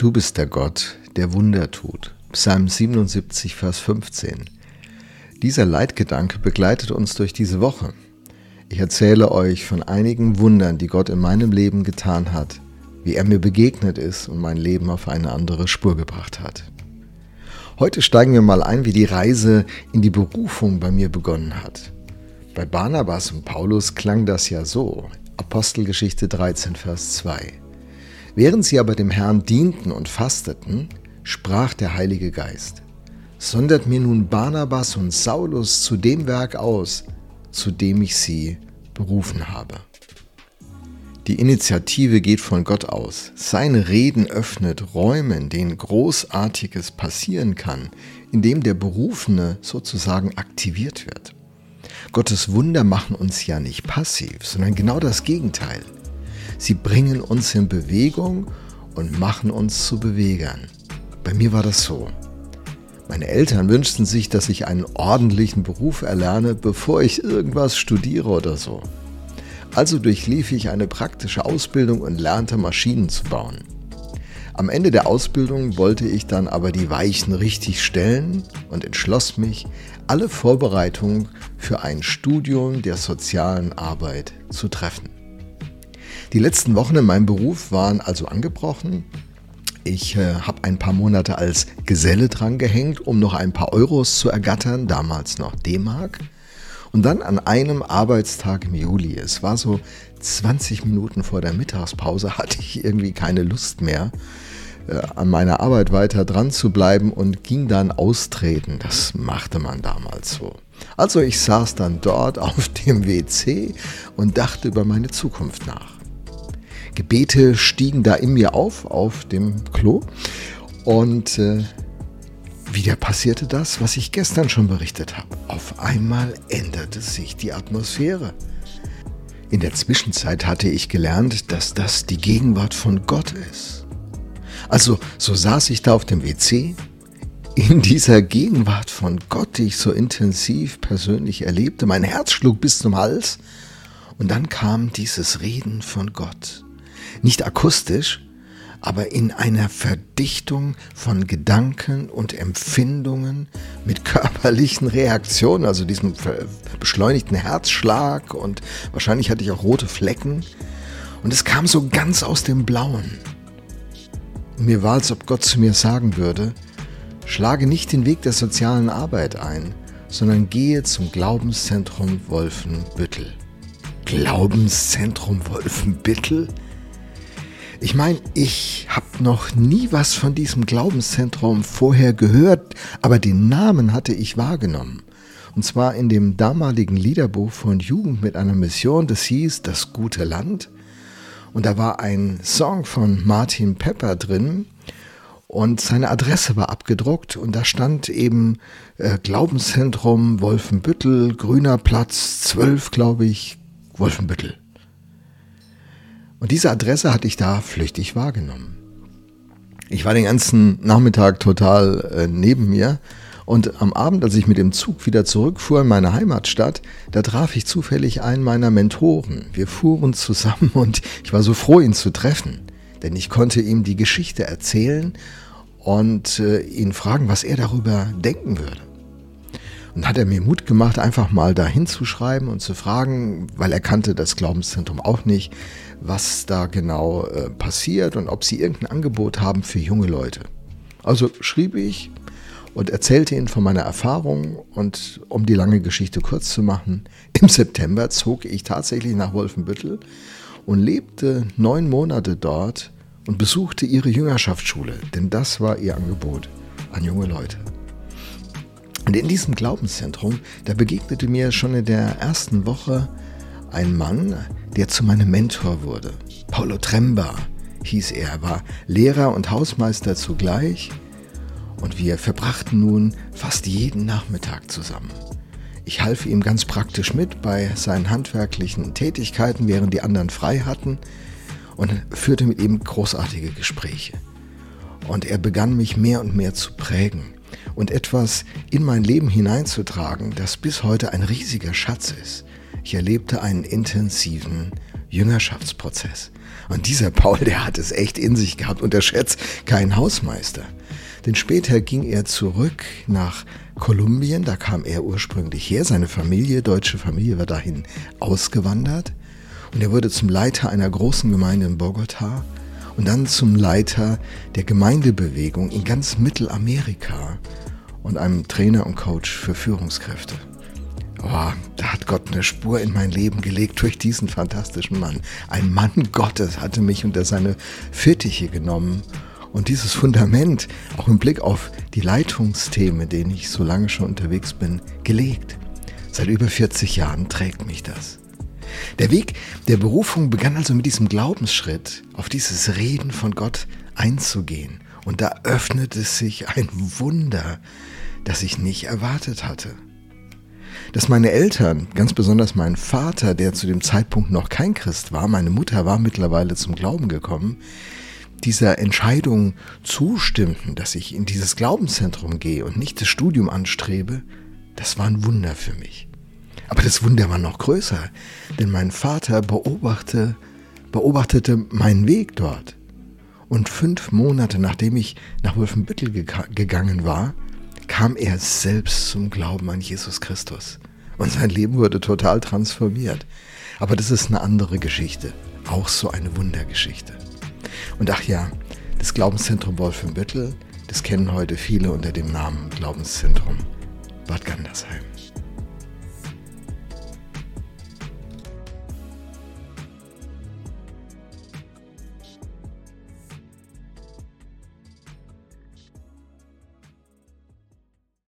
Du bist der Gott, der Wunder tut. Psalm 77, Vers 15. Dieser Leitgedanke begleitet uns durch diese Woche. Ich erzähle euch von einigen Wundern, die Gott in meinem Leben getan hat, wie er mir begegnet ist und mein Leben auf eine andere Spur gebracht hat. Heute steigen wir mal ein, wie die Reise in die Berufung bei mir begonnen hat. Bei Barnabas und Paulus klang das ja so. Apostelgeschichte 13, Vers 2. Während sie aber dem Herrn dienten und fasteten, sprach der Heilige Geist, sondert mir nun Barnabas und Saulus zu dem Werk aus, zu dem ich sie berufen habe. Die Initiative geht von Gott aus. Seine Reden öffnet Räume, in denen Großartiges passieren kann, indem der Berufene sozusagen aktiviert wird. Gottes Wunder machen uns ja nicht passiv, sondern genau das Gegenteil. Sie bringen uns in Bewegung und machen uns zu Bewegern. Bei mir war das so. Meine Eltern wünschten sich, dass ich einen ordentlichen Beruf erlerne, bevor ich irgendwas studiere oder so. Also durchlief ich eine praktische Ausbildung und lernte Maschinen zu bauen. Am Ende der Ausbildung wollte ich dann aber die Weichen richtig stellen und entschloss mich, alle Vorbereitungen für ein Studium der sozialen Arbeit zu treffen. Die letzten Wochen in meinem Beruf waren also angebrochen. Ich äh, habe ein paar Monate als Geselle dran gehängt, um noch ein paar Euros zu ergattern, damals noch D-Mark. Und dann an einem Arbeitstag im Juli, es war so 20 Minuten vor der Mittagspause, hatte ich irgendwie keine Lust mehr, äh, an meiner Arbeit weiter dran zu bleiben und ging dann austreten. Das machte man damals so. Also ich saß dann dort auf dem WC und dachte über meine Zukunft nach. Gebete stiegen da in mir auf, auf dem Klo. Und äh, wieder passierte das, was ich gestern schon berichtet habe. Auf einmal änderte sich die Atmosphäre. In der Zwischenzeit hatte ich gelernt, dass das die Gegenwart von Gott ist. Also so saß ich da auf dem WC, in dieser Gegenwart von Gott, die ich so intensiv persönlich erlebte. Mein Herz schlug bis zum Hals und dann kam dieses Reden von Gott nicht akustisch, aber in einer Verdichtung von Gedanken und Empfindungen mit körperlichen Reaktionen, also diesem beschleunigten Herzschlag und wahrscheinlich hatte ich auch rote Flecken. Und es kam so ganz aus dem Blauen. Und mir war, als ob Gott zu mir sagen würde, schlage nicht den Weg der sozialen Arbeit ein, sondern gehe zum Glaubenszentrum Wolfenbüttel. Glaubenszentrum Wolfenbüttel? Ich meine, ich habe noch nie was von diesem Glaubenszentrum vorher gehört, aber den Namen hatte ich wahrgenommen. Und zwar in dem damaligen Liederbuch von Jugend mit einer Mission, das hieß Das gute Land. Und da war ein Song von Martin Pepper drin und seine Adresse war abgedruckt und da stand eben äh, Glaubenszentrum Wolfenbüttel, Grüner Platz 12, glaube ich, Wolfenbüttel. Und diese Adresse hatte ich da flüchtig wahrgenommen. Ich war den ganzen Nachmittag total äh, neben mir und am Abend, als ich mit dem Zug wieder zurückfuhr in meine Heimatstadt, da traf ich zufällig einen meiner Mentoren. Wir fuhren zusammen und ich war so froh, ihn zu treffen, denn ich konnte ihm die Geschichte erzählen und äh, ihn fragen, was er darüber denken würde. Und hat er mir Mut gemacht, einfach mal da hinzuschreiben und zu fragen, weil er kannte das Glaubenszentrum auch nicht, was da genau äh, passiert und ob sie irgendein Angebot haben für junge Leute. Also schrieb ich und erzählte ihnen von meiner Erfahrung und um die lange Geschichte kurz zu machen, im September zog ich tatsächlich nach Wolfenbüttel und lebte neun Monate dort und besuchte ihre Jüngerschaftsschule, denn das war ihr Angebot an junge Leute. Und in diesem Glaubenszentrum, da begegnete mir schon in der ersten Woche ein Mann, der zu meinem Mentor wurde. Paulo Tremba hieß er, war Lehrer und Hausmeister zugleich und wir verbrachten nun fast jeden Nachmittag zusammen. Ich half ihm ganz praktisch mit bei seinen handwerklichen Tätigkeiten, während die anderen frei hatten und führte mit ihm großartige Gespräche. Und er begann mich mehr und mehr zu prägen und etwas in mein Leben hineinzutragen, das bis heute ein riesiger Schatz ist. Ich erlebte einen intensiven Jüngerschaftsprozess. Und dieser Paul, der hat es echt in sich gehabt, unterschätzt keinen Hausmeister. Denn später ging er zurück nach Kolumbien, da kam er ursprünglich her, seine Familie, deutsche Familie, war dahin ausgewandert. Und er wurde zum Leiter einer großen Gemeinde in Bogota und dann zum Leiter der Gemeindebewegung in ganz Mittelamerika und einem Trainer und Coach für Führungskräfte. Oh, da hat Gott eine Spur in mein Leben gelegt durch diesen fantastischen Mann. Ein Mann Gottes hatte mich unter seine Fittiche genommen und dieses Fundament, auch im Blick auf die Leitungsthemen, denen ich so lange schon unterwegs bin, gelegt. Seit über 40 Jahren trägt mich das. Der Weg der Berufung begann also mit diesem Glaubensschritt, auf dieses Reden von Gott einzugehen. Und da öffnete sich ein Wunder, das ich nicht erwartet hatte. Dass meine Eltern, ganz besonders mein Vater, der zu dem Zeitpunkt noch kein Christ war, meine Mutter war mittlerweile zum Glauben gekommen, dieser Entscheidung zustimmten, dass ich in dieses Glaubenszentrum gehe und nicht das Studium anstrebe, das war ein Wunder für mich. Aber das Wunder war noch größer, denn mein Vater beobachtete, beobachtete meinen Weg dort. Und fünf Monate nachdem ich nach Wolfenbüttel gegangen war, kam er selbst zum Glauben an Jesus Christus. Und sein Leben wurde total transformiert. Aber das ist eine andere Geschichte. Auch so eine Wundergeschichte. Und ach ja, das Glaubenszentrum Wolfenbüttel, das kennen heute viele unter dem Namen Glaubenszentrum Bad Gandersheim.